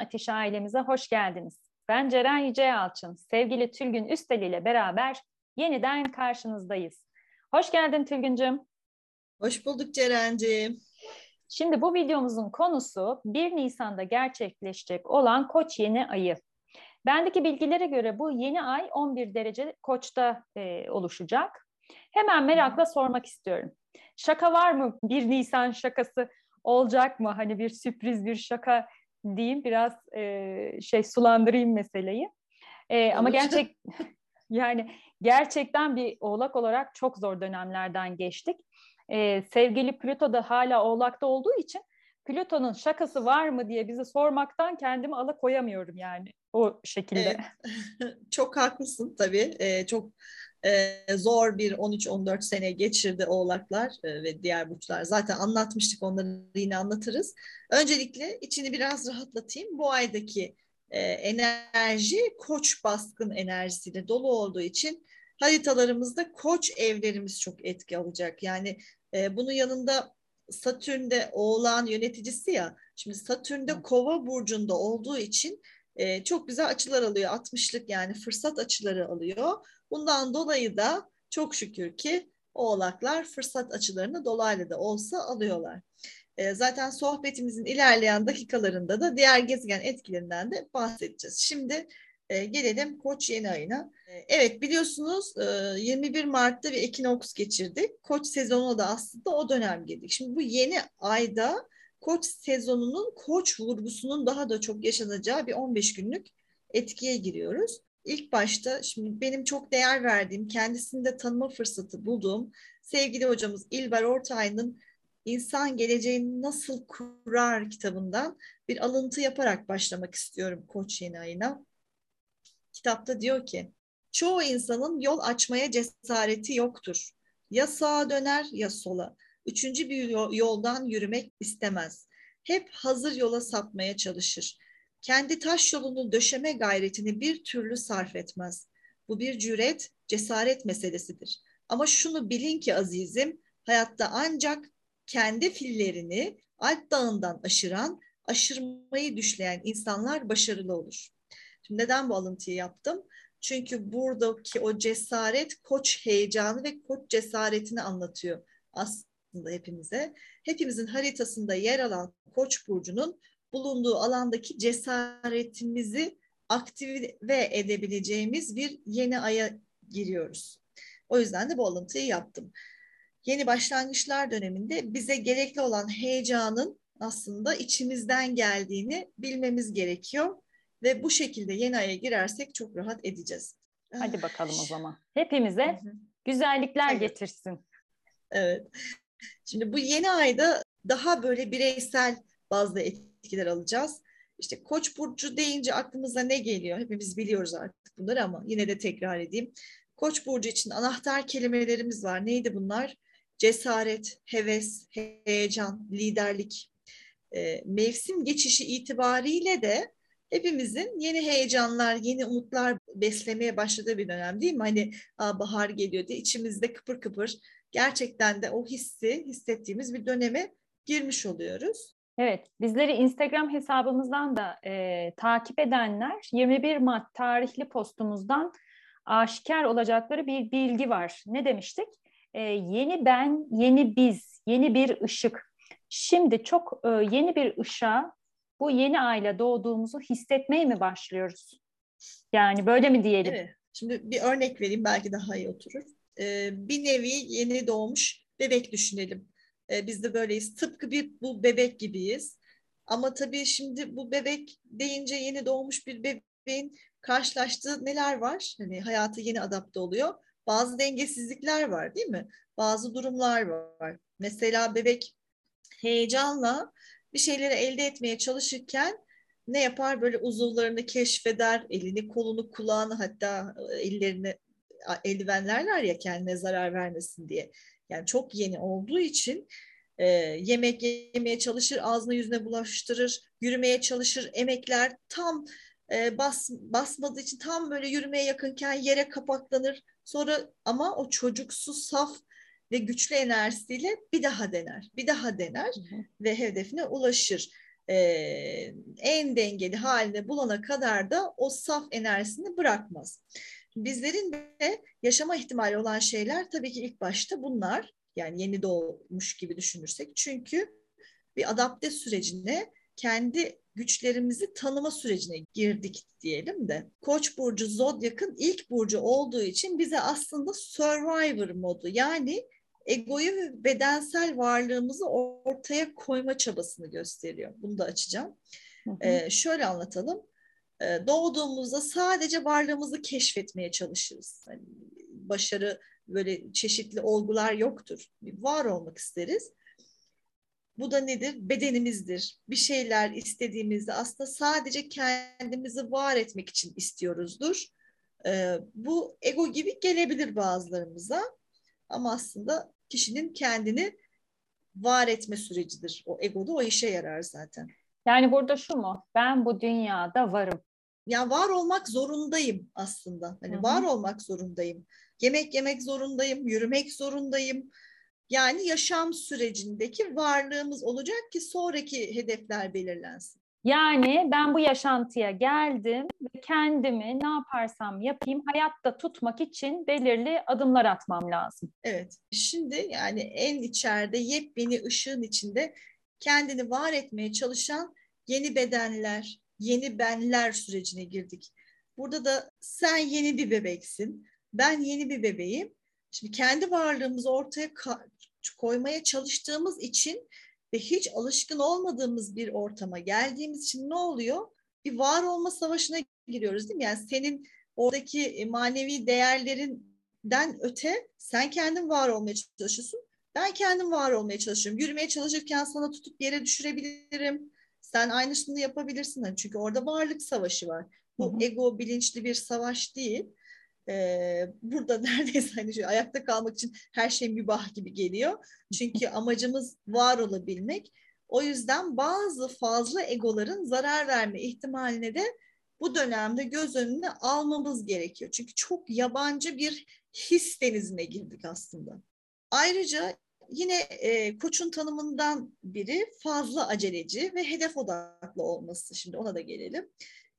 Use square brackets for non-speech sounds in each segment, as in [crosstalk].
Ateşi ailemize hoş geldiniz. Ben Ceren Yüce Yalçın, sevgili Tülgün Üstel ile beraber yeniden karşınızdayız. Hoş geldin Tülgüncüm. Hoş bulduk Ceren'ciğim. Şimdi bu videomuzun konusu 1 Nisan'da gerçekleşecek olan Koç yeni ayı. Bendeki bilgilere göre bu yeni ay 11 derece Koç'ta e, oluşacak. Hemen merakla sormak istiyorum. Şaka var mı? 1 Nisan şakası olacak mı? Hani bir sürpriz bir şaka diyeyim biraz e, şey sulandırayım meseleyi. E, ama gerçek [laughs] yani gerçekten bir oğlak olarak çok zor dönemlerden geçtik. E, sevgili Plüto da hala oğlakta olduğu için Plüton'un şakası var mı diye bizi sormaktan kendimi alakoyamıyorum yani o şekilde. Evet. [laughs] çok haklısın tabii. Ee, çok e, zor bir 13-14 sene geçirdi oğlaklar e, ve diğer burçlar. Zaten anlatmıştık onları yine anlatırız. Öncelikle içini biraz rahatlatayım. Bu aydaki e, enerji koç baskın enerjisiyle dolu olduğu için haritalarımızda koç evlerimiz çok etki alacak. Yani e, bunun yanında Satürn'de oğlan yöneticisi ya. Şimdi Satürn'de kova burcunda olduğu için e, çok güzel açılar alıyor. 60'lık yani fırsat açıları alıyor. Bundan dolayı da çok şükür ki oğlaklar fırsat açılarını dolaylı da olsa alıyorlar. E, zaten sohbetimizin ilerleyen dakikalarında da diğer gezegen etkilerinden de bahsedeceğiz. Şimdi e, gelelim Koç yeni ayına. E, evet biliyorsunuz e, 21 Mart'ta bir ekinoks geçirdik. Koç sezonu da aslında o dönem girdik. Şimdi bu yeni ayda Koç sezonunun Koç vurgusunun daha da çok yaşanacağı bir 15 günlük etkiye giriyoruz. İlk başta şimdi benim çok değer verdiğim, kendisini de tanıma fırsatı bulduğum sevgili hocamız İlber Ortaylı'nın İnsan Geleceğini Nasıl Kurar kitabından bir alıntı yaparak başlamak istiyorum Koç yeni ayına. Kitapta diyor ki, çoğu insanın yol açmaya cesareti yoktur. Ya sağa döner ya sola. Üçüncü bir yoldan yürümek istemez. Hep hazır yola sapmaya çalışır. Kendi taş yolunu döşeme gayretini bir türlü sarf etmez. Bu bir cüret, cesaret meselesidir. Ama şunu bilin ki azizim, hayatta ancak kendi fillerini Alp Dağı'ndan aşıran, aşırmayı düşleyen insanlar başarılı olur. Şimdi neden bu alıntıyı yaptım? Çünkü buradaki o cesaret koç heyecanı ve koç cesaretini anlatıyor aslında hepimize. Hepimizin haritasında yer alan koç burcunun bulunduğu alandaki cesaretimizi aktive edebileceğimiz bir yeni aya giriyoruz. O yüzden de bu alıntıyı yaptım. Yeni başlangıçlar döneminde bize gerekli olan heyecanın aslında içimizden geldiğini bilmemiz gerekiyor ve bu şekilde yeni aya girersek çok rahat edeceğiz. Hadi bakalım o zaman. Hepimize güzellikler evet. getirsin. Evet. Şimdi bu yeni ayda daha böyle bireysel bazda etkiler alacağız. İşte Koç burcu deyince aklımıza ne geliyor? Hepimiz biliyoruz artık bunları ama yine de tekrar edeyim. Koç burcu için anahtar kelimelerimiz var. Neydi bunlar? Cesaret, heves, heyecan, liderlik. E, mevsim geçişi itibariyle de hepimizin yeni heyecanlar, yeni umutlar beslemeye başladığı bir dönem değil mi? Hani Aa, bahar geliyor diye içimizde kıpır kıpır gerçekten de o hissi hissettiğimiz bir döneme girmiş oluyoruz. Evet, bizleri Instagram hesabımızdan da e, takip edenler 21 Mart tarihli postumuzdan aşikar olacakları bir bilgi var. Ne demiştik? E, yeni ben, yeni biz, yeni bir ışık. Şimdi çok e, yeni bir ışığa bu yeni aile doğduğumuzu hissetmeye mi başlıyoruz? Yani böyle mi diyelim? Şimdi bir örnek vereyim belki daha iyi oturur. Ee, bir nevi yeni doğmuş bebek düşünelim. Ee, biz de böyleyiz. Tıpkı bir bu bebek gibiyiz. Ama tabii şimdi bu bebek deyince yeni doğmuş bir bebeğin karşılaştığı neler var? Hani hayata yeni adapte oluyor. Bazı dengesizlikler var değil mi? Bazı durumlar var. Mesela bebek heyecanla bir şeyleri elde etmeye çalışırken ne yapar? Böyle uzuvlarını keşfeder, elini, kolunu, kulağını hatta e, ellerini eldivenlerler ya kendine zarar vermesin diye. Yani çok yeni olduğu için e, yemek yemeye çalışır, ağzına yüzüne bulaştırır, yürümeye çalışır, emekler tam e, bas, basmadığı için tam böyle yürümeye yakınken yere kapaklanır. Sonra ama o çocuksu, saf ve güçlü enerjisiyle bir daha dener, bir daha dener hı hı. ve hedefine ulaşır. e, en dengeli haline bulana kadar da o saf enerjisini bırakmaz. Bizlerin de yaşama ihtimali olan şeyler tabii ki ilk başta bunlar. Yani yeni doğmuş gibi düşünürsek. Çünkü bir adapte sürecine kendi güçlerimizi tanıma sürecine girdik diyelim de. Koç burcu Zodyak'ın ilk burcu olduğu için bize aslında survivor modu yani egoyu ve bedensel varlığımızı ortaya koyma çabasını gösteriyor. Bunu da açacağım. Hı hı. Ee, şöyle anlatalım. Ee, doğduğumuzda sadece varlığımızı keşfetmeye çalışırız. Yani başarı böyle çeşitli olgular yoktur. Var olmak isteriz. Bu da nedir? Bedenimizdir. Bir şeyler istediğimizde aslında sadece kendimizi var etmek için istiyoruzdur. Ee, bu ego gibi gelebilir bazılarımıza ama aslında kişinin kendini var etme sürecidir. O ego da o işe yarar zaten. Yani burada şu mu? Ben bu dünyada varım. Ya var olmak zorundayım aslında. Hani Hı-hı. var olmak zorundayım. Yemek yemek zorundayım, yürümek zorundayım. Yani yaşam sürecindeki varlığımız olacak ki sonraki hedefler belirlensin. Yani ben bu yaşantıya geldim ve kendimi ne yaparsam yapayım hayatta tutmak için belirli adımlar atmam lazım. Evet. Şimdi yani en içeride yepyeni ışığın içinde kendini var etmeye çalışan yeni bedenler, yeni benler sürecine girdik. Burada da sen yeni bir bebeksin, ben yeni bir bebeğim. Şimdi kendi varlığımızı ortaya koymaya çalıştığımız için ve hiç alışkın olmadığımız bir ortama geldiğimiz için ne oluyor? Bir var olma savaşına giriyoruz değil mi? Yani senin oradaki e, manevi değerlerinden öte sen kendin var olmaya çalışıyorsun. Ben kendim var olmaya çalışıyorum. Yürümeye çalışırken sana tutup yere düşürebilirim. Sen aynısını yapabilirsin. Hani çünkü orada varlık savaşı var. Bu ego bilinçli bir savaş değil e, burada [laughs] neredeyse hani şu ayakta kalmak için her şey mübah gibi geliyor. Çünkü [laughs] amacımız var olabilmek. O yüzden bazı fazla egoların zarar verme ihtimaline de bu dönemde göz önüne almamız gerekiyor. Çünkü çok yabancı bir his denizine girdik aslında. Ayrıca yine e, koçun tanımından biri fazla aceleci ve hedef odaklı olması. Şimdi ona da gelelim.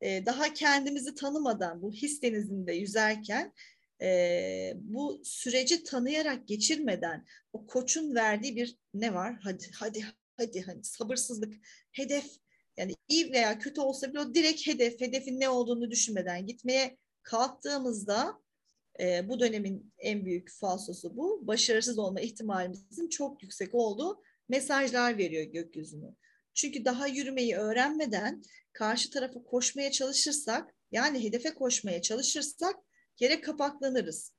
E, daha kendimizi tanımadan bu his denizinde yüzerken e, bu süreci tanıyarak geçirmeden o koçun verdiği bir ne var? Hadi hadi hadi hani sabırsızlık, hedef yani iyi veya kötü olsa bile o direkt hedef, hedefin ne olduğunu düşünmeden gitmeye kalktığımızda e, bu dönemin en büyük falsosu bu. Başarısız olma ihtimalimizin çok yüksek olduğu mesajlar veriyor gökyüzünü. Çünkü daha yürümeyi öğrenmeden karşı tarafa koşmaya çalışırsak yani hedefe koşmaya çalışırsak yere kapaklanırız.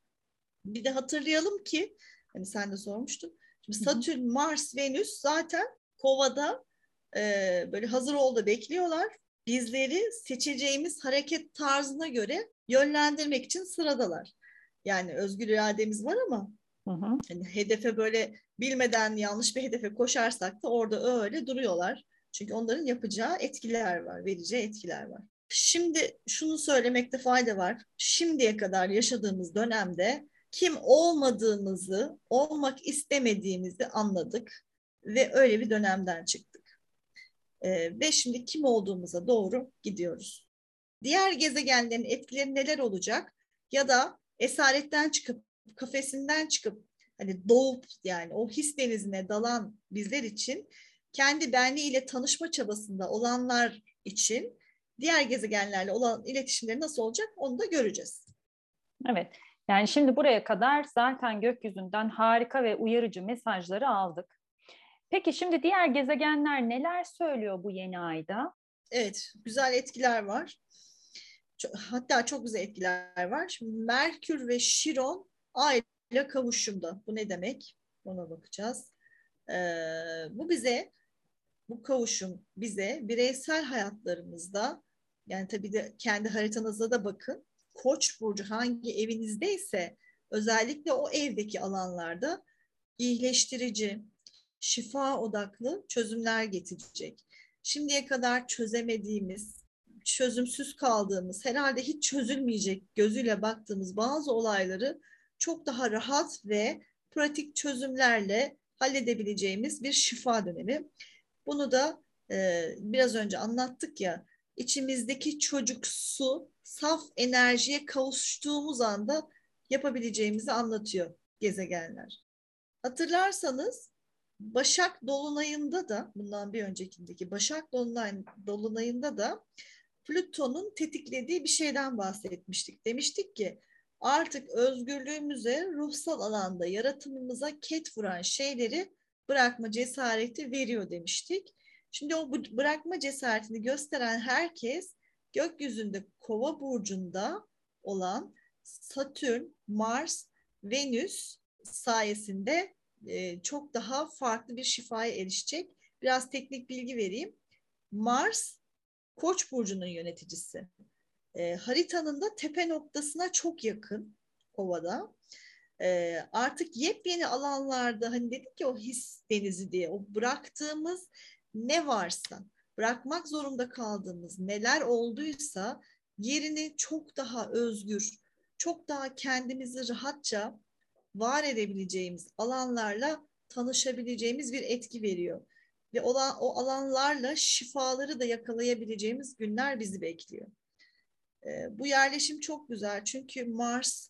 Bir de hatırlayalım ki hani sen de sormuştun. Şimdi Satürn, Mars, Venüs zaten Kova'da e, böyle hazır oldu bekliyorlar. Bizleri seçeceğimiz hareket tarzına göre yönlendirmek için sıradalar. Yani özgür irademiz var ama hı hı. Hani hedefe böyle bilmeden yanlış bir hedefe koşarsak da orada öyle duruyorlar. Çünkü onların yapacağı etkiler var, vereceği etkiler var. Şimdi şunu söylemekte fayda var. Şimdiye kadar yaşadığımız dönemde kim olmadığımızı, olmak istemediğimizi anladık ve öyle bir dönemden çıktık. Ee, ve şimdi kim olduğumuza doğru gidiyoruz. Diğer gezegenlerin etkileri neler olacak? Ya da esaretten çıkıp, kafesinden çıkıp hani doğup yani o his denizine dalan bizler için kendi benliğiyle tanışma çabasında olanlar için diğer gezegenlerle olan iletişimleri nasıl olacak onu da göreceğiz. Evet. Yani şimdi buraya kadar zaten gökyüzünden harika ve uyarıcı mesajları aldık. Peki şimdi diğer gezegenler neler söylüyor bu yeni ayda? Evet, güzel etkiler var. Hatta çok güzel etkiler var. Şimdi Merkür ve Şiron ay ile kavuşumda. Bu ne demek? Ona bakacağız. Ee, bu bize bu kavuşum bize bireysel hayatlarımızda yani tabii de kendi haritanıza da bakın. Koç burcu hangi evinizdeyse özellikle o evdeki alanlarda iyileştirici, şifa odaklı çözümler getirecek. Şimdiye kadar çözemediğimiz, çözümsüz kaldığımız, herhalde hiç çözülmeyecek gözüyle baktığımız bazı olayları çok daha rahat ve pratik çözümlerle halledebileceğimiz bir şifa dönemi. Bunu da e, biraz önce anlattık ya içimizdeki çocuksu saf enerjiye kavuştuğumuz anda yapabileceğimizi anlatıyor gezegenler. Hatırlarsanız Başak Dolunay'ında da bundan bir öncekindeki Başak Dolunay, Dolunay'ında da Plüton'un tetiklediği bir şeyden bahsetmiştik. Demiştik ki artık özgürlüğümüze ruhsal alanda yaratımımıza ket vuran şeyleri bırakma cesareti veriyor demiştik. Şimdi o bırakma cesaretini gösteren herkes gökyüzünde kova burcunda olan Satürn, Mars, Venüs sayesinde e, çok daha farklı bir şifaya erişecek. Biraz teknik bilgi vereyim. Mars Koç burcunun yöneticisi. E, haritanın da tepe noktasına çok yakın Kova'da. E, artık yepyeni alanlarda hani dedik ki o his denizi diye o bıraktığımız ne varsa bırakmak zorunda kaldığımız neler olduysa yerini çok daha özgür, çok daha kendimizi rahatça var edebileceğimiz alanlarla tanışabileceğimiz bir etki veriyor. Ve olan, o alanlarla şifaları da yakalayabileceğimiz günler bizi bekliyor. E, bu yerleşim çok güzel çünkü Mars,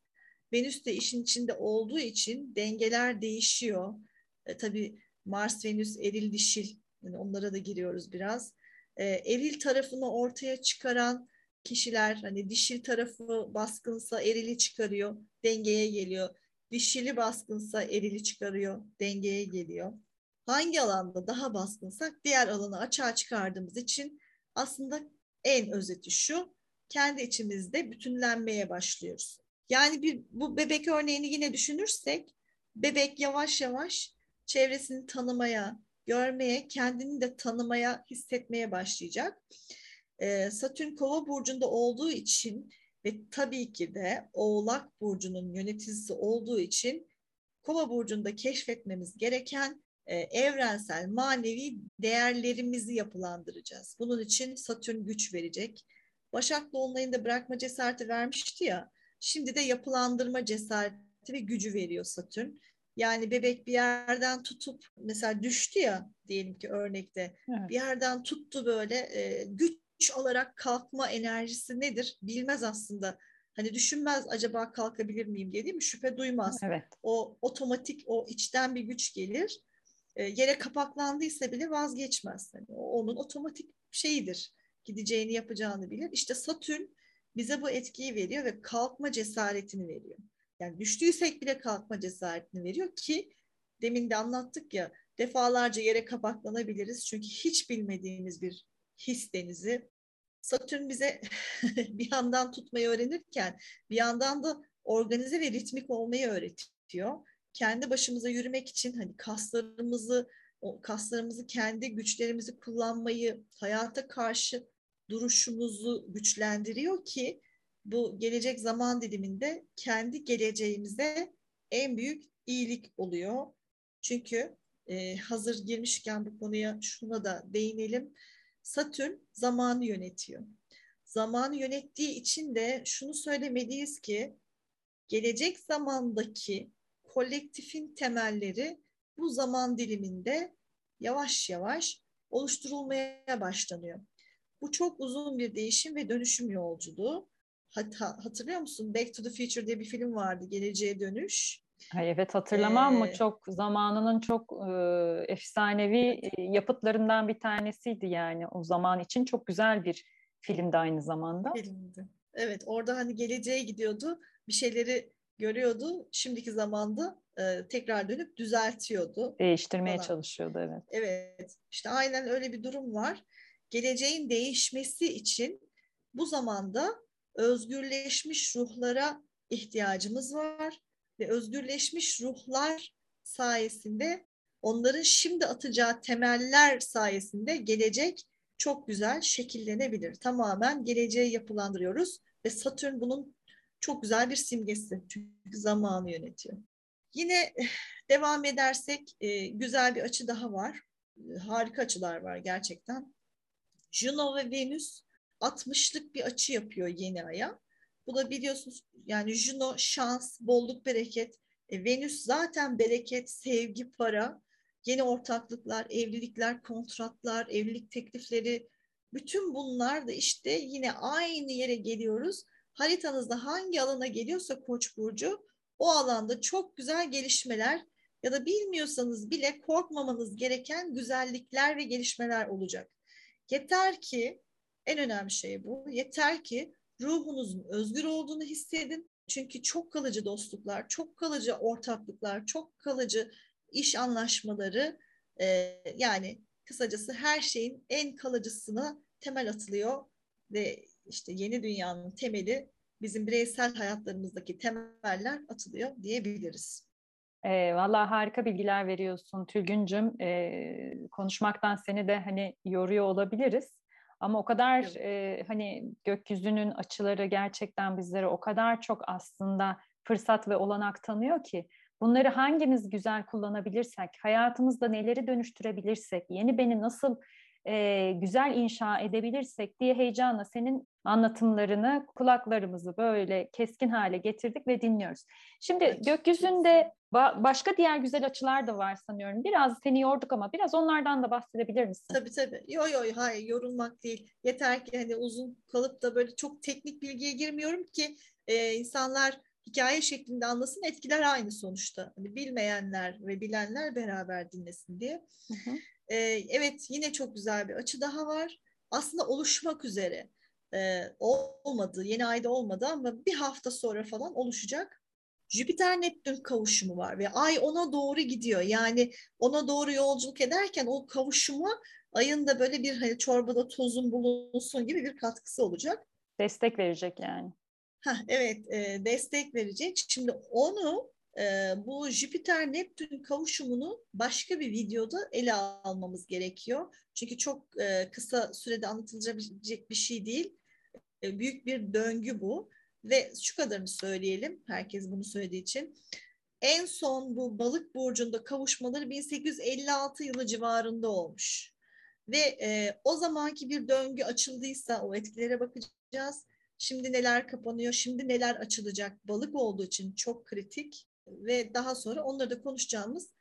Venüs de işin içinde olduğu için dengeler değişiyor. E, tabii Mars, Venüs eril dişil, yani onlara da giriyoruz biraz. E, eril tarafını ortaya çıkaran kişiler hani dişil tarafı baskınsa erili çıkarıyor, dengeye geliyor. Dişili baskınsa erili çıkarıyor, dengeye geliyor. Hangi alanda daha baskınsak diğer alanı açığa çıkardığımız için aslında en özeti şu, kendi içimizde bütünlenmeye başlıyoruz. Yani bir bu bebek örneğini yine düşünürsek, bebek yavaş yavaş çevresini tanımaya, görmeye, kendini de tanımaya, hissetmeye başlayacak. Ee, Satürn Kova burcunda olduğu için ve tabii ki de Oğlak burcunun yöneticisi olduğu için Kova burcunda keşfetmemiz gereken e, evrensel manevi değerlerimizi yapılandıracağız. Bunun için Satürn güç verecek. Başak Dolunay'ında bırakma cesareti vermişti ya. Şimdi de yapılandırma cesareti ve gücü veriyor Satürn. Yani bebek bir yerden tutup mesela düştü ya diyelim ki örnekte evet. bir yerden tuttu böyle e, güç alarak kalkma enerjisi nedir bilmez aslında. Hani düşünmez acaba kalkabilir miyim diye değil mi? Şüphe duymaz. Evet. O otomatik o içten bir güç gelir. E, yere kapaklandıysa bile vazgeçmez. Yani onun otomatik şeyidir. Gideceğini yapacağını bilir. İşte Satürn bize bu etkiyi veriyor ve kalkma cesaretini veriyor. Yani düştüysek bile kalkma cesaretini veriyor ki demin de anlattık ya defalarca yere kapaklanabiliriz. Çünkü hiç bilmediğimiz bir his denizi. Satürn bize [laughs] bir yandan tutmayı öğrenirken bir yandan da organize ve ritmik olmayı öğretiyor. Kendi başımıza yürümek için hani kaslarımızı o kaslarımızı kendi güçlerimizi kullanmayı hayata karşı duruşumuzu güçlendiriyor ki bu gelecek zaman diliminde kendi geleceğimize en büyük iyilik oluyor. Çünkü e, hazır girmişken bu konuya şuna da değinelim. Satürn zamanı yönetiyor. Zamanı yönettiği için de şunu söylemeliyiz ki gelecek zamandaki kolektifin temelleri bu zaman diliminde yavaş yavaş oluşturulmaya başlanıyor. Bu çok uzun bir değişim ve dönüşüm yolculuğu. Hatta hatırlıyor musun? Back to the Future diye bir film vardı. Geleceğe Dönüş. Ay evet hatırlamam ee, mı? Çok zamanının çok e, efsanevi evet. yapıtlarından bir tanesiydi yani. O zaman için çok güzel bir filmdi aynı zamanda. Filmdi. Evet orada hani geleceğe gidiyordu. Bir şeyleri görüyordu. Şimdiki zamanda e, tekrar dönüp düzeltiyordu. Değiştirmeye falan. çalışıyordu evet. Evet. İşte aynen öyle bir durum var. Geleceğin değişmesi için bu zamanda özgürleşmiş ruhlara ihtiyacımız var ve özgürleşmiş ruhlar sayesinde onların şimdi atacağı temeller sayesinde gelecek çok güzel şekillenebilir. Tamamen geleceği yapılandırıyoruz ve Satürn bunun çok güzel bir simgesi. Çünkü zamanı yönetiyor. Yine eh, devam edersek e, güzel bir açı daha var. Harika açılar var gerçekten. Juno ve Venüs 60'lık bir açı yapıyor yeni aya. Bu da biliyorsunuz yani Juno şans, bolluk, bereket. E, Venüs zaten bereket, sevgi, para. yeni ortaklıklar, evlilikler, kontratlar, evlilik teklifleri bütün bunlar da işte yine aynı yere geliyoruz. Haritanızda hangi alana geliyorsa Koç burcu o alanda çok güzel gelişmeler ya da bilmiyorsanız bile korkmamanız gereken güzellikler ve gelişmeler olacak. Yeter ki en önemli şey bu. Yeter ki ruhunuzun özgür olduğunu hissedin. Çünkü çok kalıcı dostluklar, çok kalıcı ortaklıklar, çok kalıcı iş anlaşmaları e, yani kısacası her şeyin en kalıcısına temel atılıyor ve işte yeni dünyanın temeli bizim bireysel hayatlarımızdaki temeller atılıyor diyebiliriz. E, Valla harika bilgiler veriyorsun Tülgüncüm. E, konuşmaktan seni de hani yoruyor olabiliriz. Ama o kadar e, hani gökyüzünün açıları gerçekten bizlere o kadar çok aslında fırsat ve olanak tanıyor ki bunları hangimiz güzel kullanabilirsek, hayatımızda neleri dönüştürebilirsek, yeni beni nasıl e, güzel inşa edebilirsek diye heyecanla senin anlatımlarını kulaklarımızı böyle keskin hale getirdik ve dinliyoruz. Şimdi gökyüzünde ba- başka diğer güzel açılar da var sanıyorum. Biraz seni yorduk ama biraz onlardan da bahsedebilir misin? Tabii tabii. Yo yo hayır yorulmak değil. Yeter ki hani uzun kalıp da böyle çok teknik bilgiye girmiyorum ki e, insanlar hikaye şeklinde anlasın etkiler aynı sonuçta. Hani bilmeyenler ve bilenler beraber dinlesin diye. Hı hı. E, evet yine çok güzel bir açı daha var. Aslında oluşmak üzere e, olmadı, yeni ayda olmadı ama bir hafta sonra falan oluşacak. Jüpiter Neptün kavuşumu var ve ay ona doğru gidiyor. Yani ona doğru yolculuk ederken o kavuşuma ayın da böyle bir hani çorbada tozun bulunsun gibi bir katkısı olacak. Destek verecek yani. Heh, evet e, destek verecek. Şimdi onu e, bu Jüpiter Neptün kavuşumunu başka bir videoda ele almamız gerekiyor. Çünkü çok e, kısa sürede anlatılabilecek bir şey değil. E, büyük bir döngü bu. Ve şu kadarını söyleyelim, herkes bunu söylediği için. En son bu balık burcunda kavuşmaları 1856 yılı civarında olmuş. Ve e, o zamanki bir döngü açıldıysa o etkilere bakacağız. Şimdi neler kapanıyor, şimdi neler açılacak balık olduğu için çok kritik ve daha sonra onları da konuşacağımız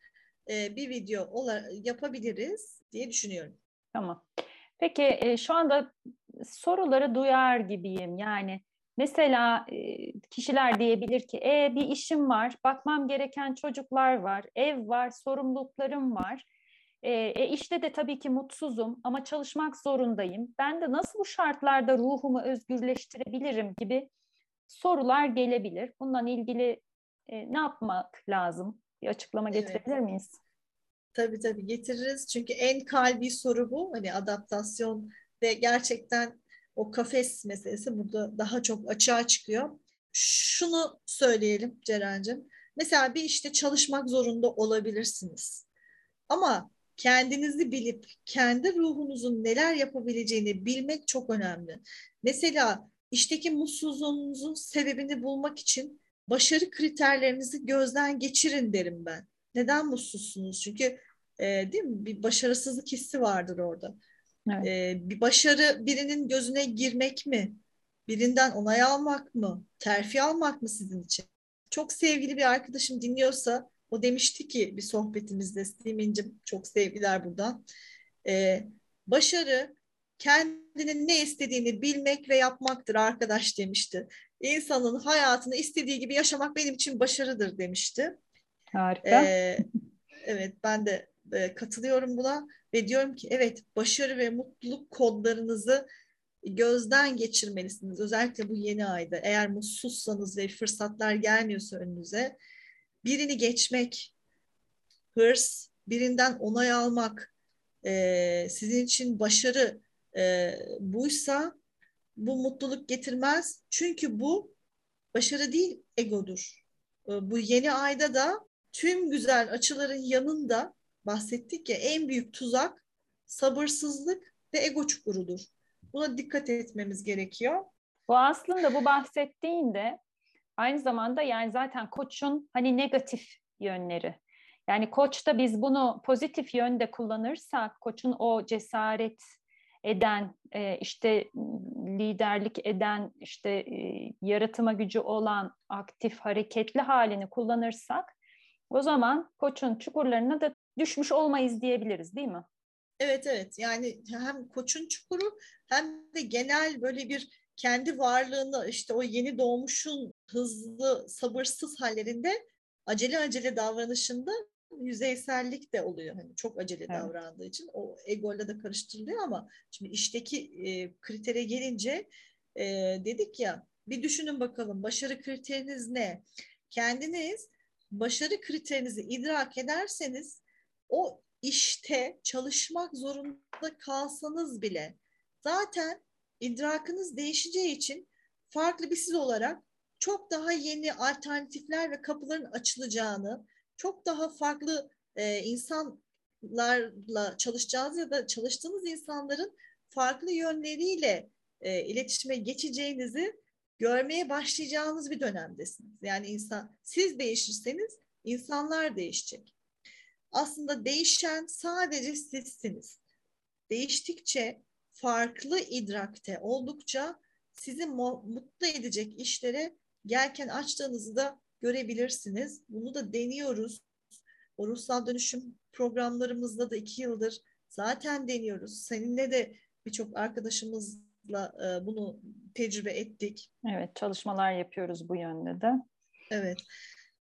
e, bir video yapabiliriz diye düşünüyorum. Tamam. Peki e, şu anda soruları duyar gibiyim. Yani mesela e, kişiler diyebilir ki e, bir işim var, bakmam gereken çocuklar var, ev var, sorumluluklarım var. E, e, işte de tabii ki mutsuzum ama çalışmak zorundayım. Ben de nasıl bu şartlarda ruhumu özgürleştirebilirim gibi sorular gelebilir. Bundan ilgili e, ne yapmak lazım? Bir açıklama getirebilir evet. miyiz? Tabii tabii getiririz. Çünkü en kalbi soru bu. Hani adaptasyon ve gerçekten o kafes meselesi burada daha çok açığa çıkıyor. Şunu söyleyelim Ceren'cim. Mesela bir işte çalışmak zorunda olabilirsiniz. Ama kendinizi bilip kendi ruhunuzun neler yapabileceğini bilmek çok önemli. Mesela işteki mutsuzluğunuzun sebebini bulmak için başarı kriterlerinizi gözden geçirin derim ben. Neden mutsuzsunuz? Çünkü e, değil mi? Bir başarısızlık hissi vardır orada. Evet. E, bir başarı birinin gözüne girmek mi? Birinden onay almak mı? Terfi almak mı sizin için? Çok sevgili bir arkadaşım dinliyorsa o demişti ki bir sohbetimizde Simin'cim çok sevgiler buradan. E, başarı kendinin ne istediğini bilmek ve yapmaktır arkadaş demişti. İnsanın hayatını istediği gibi yaşamak benim için başarıdır demişti. Harika. Ee, evet ben de e, katılıyorum buna ve diyorum ki evet başarı ve mutluluk kodlarınızı gözden geçirmelisiniz. Özellikle bu yeni ayda eğer mutsuzsanız ve fırsatlar gelmiyorsa önünüze birini geçmek, hırs, birinden onay almak, e, sizin için başarı e, buysa bu mutluluk getirmez. Çünkü bu başarı değil egodur. E, bu yeni ayda da tüm güzel açıların yanında bahsettik ya en büyük tuzak sabırsızlık ve ego çukurudur. Buna dikkat etmemiz gerekiyor. Bu aslında bu bahsettiğinde aynı zamanda yani zaten koçun hani negatif yönleri. Yani koçta biz bunu pozitif yönde kullanırsak koçun o cesaret eden, e, işte liderlik eden, işte e, yaratıma gücü olan aktif, hareketli halini kullanırsak o zaman koçun çukurlarına da düşmüş olmayız diyebiliriz değil mi? Evet evet yani hem koçun çukuru hem de genel böyle bir kendi varlığını işte o yeni doğmuşun hızlı sabırsız hallerinde acele acele davranışında yüzeysellik de oluyor. Hani çok acele evet. davrandığı için o egoyla da karıştırılıyor ama şimdi işteki e, kritere gelince e, dedik ya bir düşünün bakalım başarı kriteriniz ne? Kendiniz başarı kriterinizi idrak ederseniz o işte çalışmak zorunda kalsanız bile zaten idrakınız değişeceği için farklı bir siz olarak çok daha yeni alternatifler ve kapıların açılacağını, çok daha farklı e, insanlarla çalışacağınız ya da çalıştığınız insanların farklı yönleriyle e, iletişime geçeceğinizi görmeye başlayacağınız bir dönemdesiniz. Yani insan siz değişirseniz insanlar değişecek. Aslında değişen sadece sizsiniz. Değiştikçe farklı idrakte oldukça sizi mutlu edecek işlere gelken açtığınızı da görebilirsiniz. Bunu da deniyoruz. O ruhsal dönüşüm programlarımızda da iki yıldır zaten deniyoruz. Seninle de birçok arkadaşımızla e, bunu tecrübe ettik. Evet, çalışmalar yapıyoruz bu yönde de. Evet.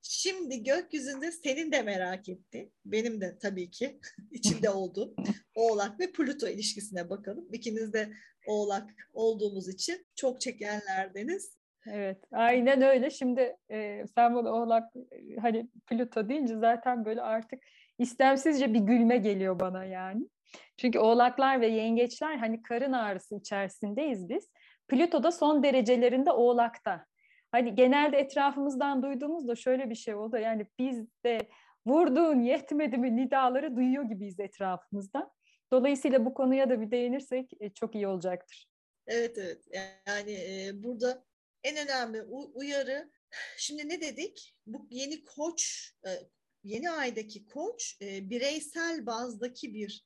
Şimdi gökyüzünde senin de merak etti. Benim de tabii ki [laughs] içimde oldu. Oğlak ve Plüto ilişkisine bakalım. İkiniz de Oğlak olduğumuz için çok çekenlerdeniz. Evet, aynen öyle. Şimdi e, sen bunu Oğlak hani Plüto deyince zaten böyle artık istemsizce bir gülme geliyor bana yani. Çünkü Oğlaklar ve Yengeçler hani karın ağrısı içerisindeyiz biz. Plüto da son derecelerinde Oğlak'ta. Hani genelde etrafımızdan duyduğumuz da şöyle bir şey oldu. Yani biz de vurduğun yetmedi mi nidaları duyuyor gibiyiz etrafımızda. Dolayısıyla bu konuya da bir değinirsek e, çok iyi olacaktır. Evet evet yani e, burada en önemli uyarı şimdi ne dedik bu yeni koç e, yeni aydaki koç bireysel bazdaki bir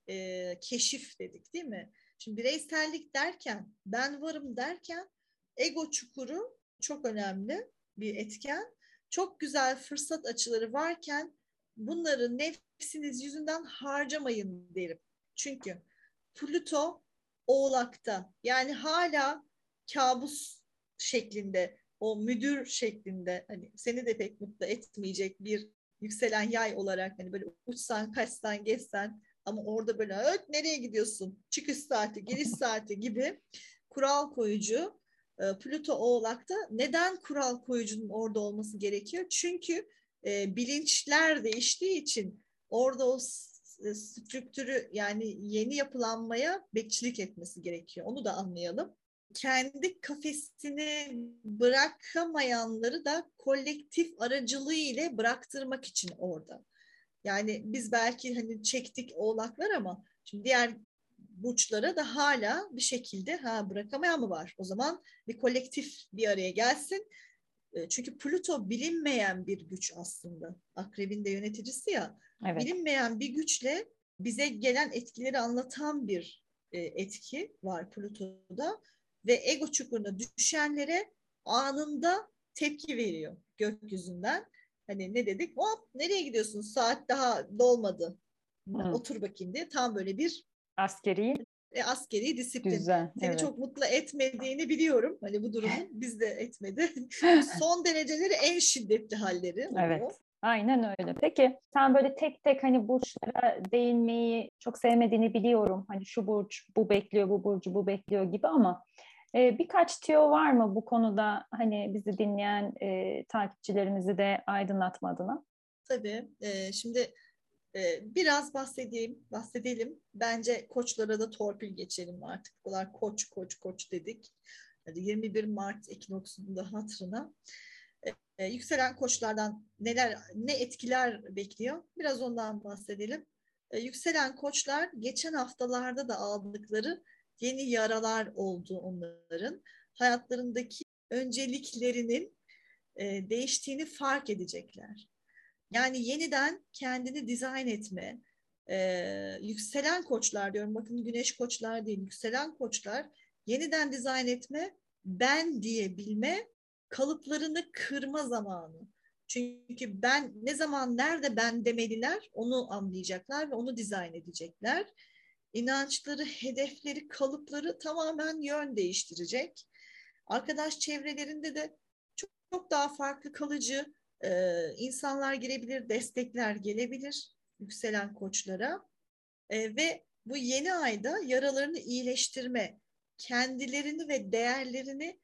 keşif dedik değil mi? Şimdi bireysellik derken ben varım derken ego çukuru çok önemli bir etken. Çok güzel fırsat açıları varken bunları nefsiniz yüzünden harcamayın derim. Çünkü Plüto Oğlak'ta yani hala kabus şeklinde o müdür şeklinde hani seni de pek mutlu etmeyecek bir yükselen yay olarak hani böyle uçsan kaçsan geçsen ama orada böyle öt nereye gidiyorsun çıkış saati giriş saati gibi kural koyucu e, Plüto Oğlak'ta neden kural koyucunun orada olması gerekiyor? Çünkü e, bilinçler değiştiği için orada o e, strüktürü yani yeni yapılanmaya bekçilik etmesi gerekiyor. Onu da anlayalım. Kendi kafesini bırakamayanları da kolektif aracılığı ile bıraktırmak için orada. Yani biz belki hani çektik oğlaklar ama şimdi diğer burçlara da hala bir şekilde ha bırakamayan mı var? O zaman bir kolektif bir araya gelsin. E, çünkü Plüto bilinmeyen bir güç aslında. Akrebin de yöneticisi ya. Evet. Bilinmeyen bir güçle bize gelen etkileri anlatan bir e, etki var Plüto'da ve ego çukuruna düşenlere anında tepki veriyor gökyüzünden. Hani ne dedik? Hop nereye gidiyorsun? Saat daha dolmadı. Hı. Otur bakayım diye. Tam böyle bir Askeri. E, askeri disiplin. Güzel, Seni evet. çok mutlu etmediğini biliyorum. Hani bu durumun [laughs] biz de etmedi. [laughs] Son dereceleri en şiddetli halleri. Oluyor. Evet. Aynen öyle. Peki sen böyle tek tek hani burçlara değinmeyi çok sevmediğini biliyorum. Hani şu burç bu bekliyor, bu burcu bu bekliyor gibi ama e, birkaç tüyo var mı bu konuda hani bizi dinleyen e, takipçilerimizi de aydınlatma adına? Tabii. E, şimdi biraz bahsedeyim, bahsedelim. Bence koçlara da torpil geçelim artık. Bu kadar koç, koç, koç dedik. Hadi 21 Mart ekinoksunda hatırına. Ee, yükselen koçlardan neler, ne etkiler bekliyor? Biraz ondan bahsedelim. Ee, yükselen koçlar geçen haftalarda da aldıkları yeni yaralar oldu onların. Hayatlarındaki önceliklerinin e, değiştiğini fark edecekler. Yani yeniden kendini dizayn etme, e, yükselen koçlar diyorum bakın güneş koçlar değil yükselen koçlar yeniden dizayn etme ben diyebilme kalıplarını kırma zamanı. Çünkü ben ne zaman nerede ben demeliler onu anlayacaklar ve onu dizayn edecekler. İnançları, hedefleri, kalıpları tamamen yön değiştirecek. Arkadaş çevrelerinde de çok, çok daha farklı kalıcı e, insanlar girebilir, destekler gelebilir yükselen koçlara. E, ve bu yeni ayda yaralarını iyileştirme, kendilerini ve değerlerini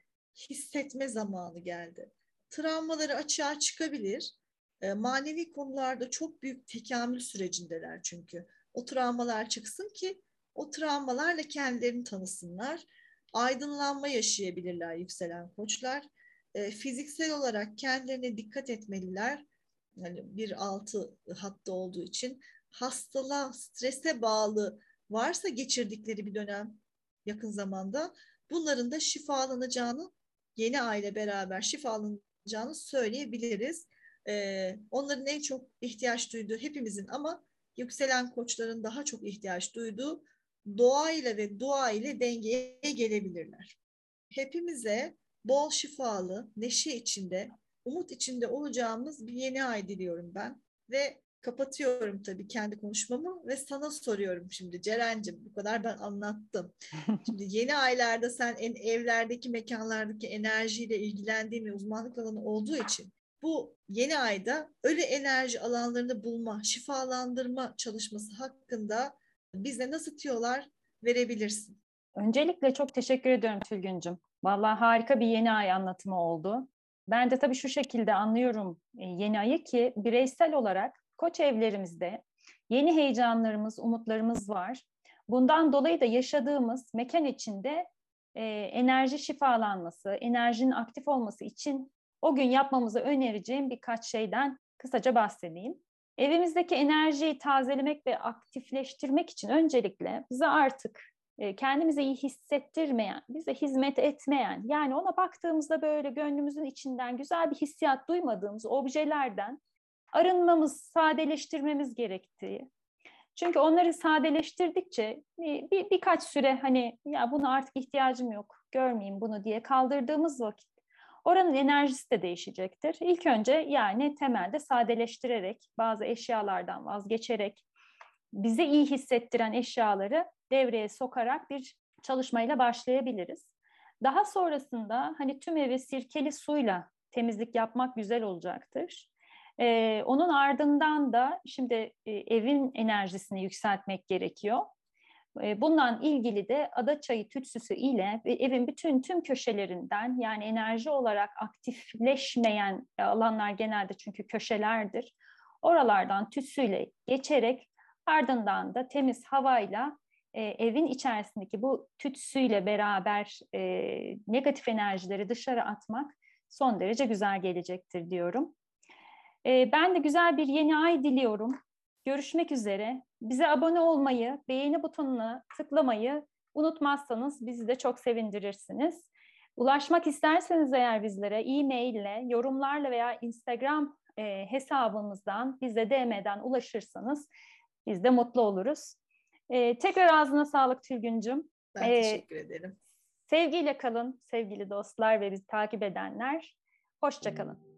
hissetme zamanı geldi. Travmaları açığa çıkabilir. E, manevi konularda çok büyük tekamül sürecindeler çünkü. O travmalar çıksın ki o travmalarla kendilerini tanısınlar. Aydınlanma yaşayabilirler yükselen koçlar. E, fiziksel olarak kendilerine dikkat etmeliler. Yani bir altı hatta olduğu için hastalığa, strese bağlı varsa geçirdikleri bir dönem yakın zamanda bunların da şifalanacağını yeni aile beraber şifalanacağını söyleyebiliriz. Ee, onların en çok ihtiyaç duyduğu hepimizin ama yükselen koçların daha çok ihtiyaç duyduğu doğa ile ve dua ile dengeye gelebilirler. Hepimize bol şifalı, neşe içinde, umut içinde olacağımız bir yeni ay diliyorum ben. Ve kapatıyorum tabii kendi konuşmamı ve sana soruyorum şimdi Ceren'cim bu kadar ben anlattım. [laughs] Şimdi yeni aylarda sen en evlerdeki mekanlardaki enerjiyle ilgilendiğin ve uzmanlık alanı olduğu için bu yeni ayda ölü enerji alanlarını bulma, şifalandırma çalışması hakkında bize nasıl tiyolar verebilirsin? Öncelikle çok teşekkür ediyorum Tülgüncüm. Vallahi harika bir yeni ay anlatımı oldu. Ben de tabii şu şekilde anlıyorum e, yeni ayı ki bireysel olarak koç evlerimizde yeni heyecanlarımız, umutlarımız var. Bundan dolayı da yaşadığımız mekan içinde e, enerji şifalanması, enerjinin aktif olması için o gün yapmamızı önereceğim birkaç şeyden kısaca bahsedeyim. Evimizdeki enerjiyi tazelemek ve aktifleştirmek için öncelikle bize artık e, kendimizi iyi hissettirmeyen, bize hizmet etmeyen, yani ona baktığımızda böyle gönlümüzün içinden güzel bir hissiyat duymadığımız objelerden arınmamız, sadeleştirmemiz gerektiği. Çünkü onları sadeleştirdikçe bir, bir, birkaç süre hani ya buna artık ihtiyacım yok, görmeyeyim bunu diye kaldırdığımız vakit oranın enerjisi de değişecektir. İlk önce yani temelde sadeleştirerek, bazı eşyalardan vazgeçerek, bize iyi hissettiren eşyaları devreye sokarak bir çalışmayla başlayabiliriz. Daha sonrasında hani tüm evi sirkeli suyla temizlik yapmak güzel olacaktır. Ee, onun ardından da şimdi e, evin enerjisini yükseltmek gerekiyor. E, bundan ilgili de ada çayı tütsüsü ile evin bütün tüm köşelerinden yani enerji olarak aktifleşmeyen alanlar genelde çünkü köşelerdir. Oralardan tütsüyle geçerek ardından da temiz havayla e, evin içerisindeki bu tütsüyle beraber e, negatif enerjileri dışarı atmak son derece güzel gelecektir diyorum. E, ben de güzel bir yeni ay diliyorum. Görüşmek üzere. Bize abone olmayı, beğeni butonuna tıklamayı unutmazsanız bizi de çok sevindirirsiniz. Ulaşmak isterseniz eğer bizlere e-mail yorumlarla veya Instagram e, hesabımızdan bize DM'den ulaşırsanız biz de mutlu oluruz. E, tekrar ağzına sağlık Tülgüncüm. Ben e, teşekkür ederim. Sevgiyle kalın sevgili dostlar ve bizi takip edenler. Hoşçakalın.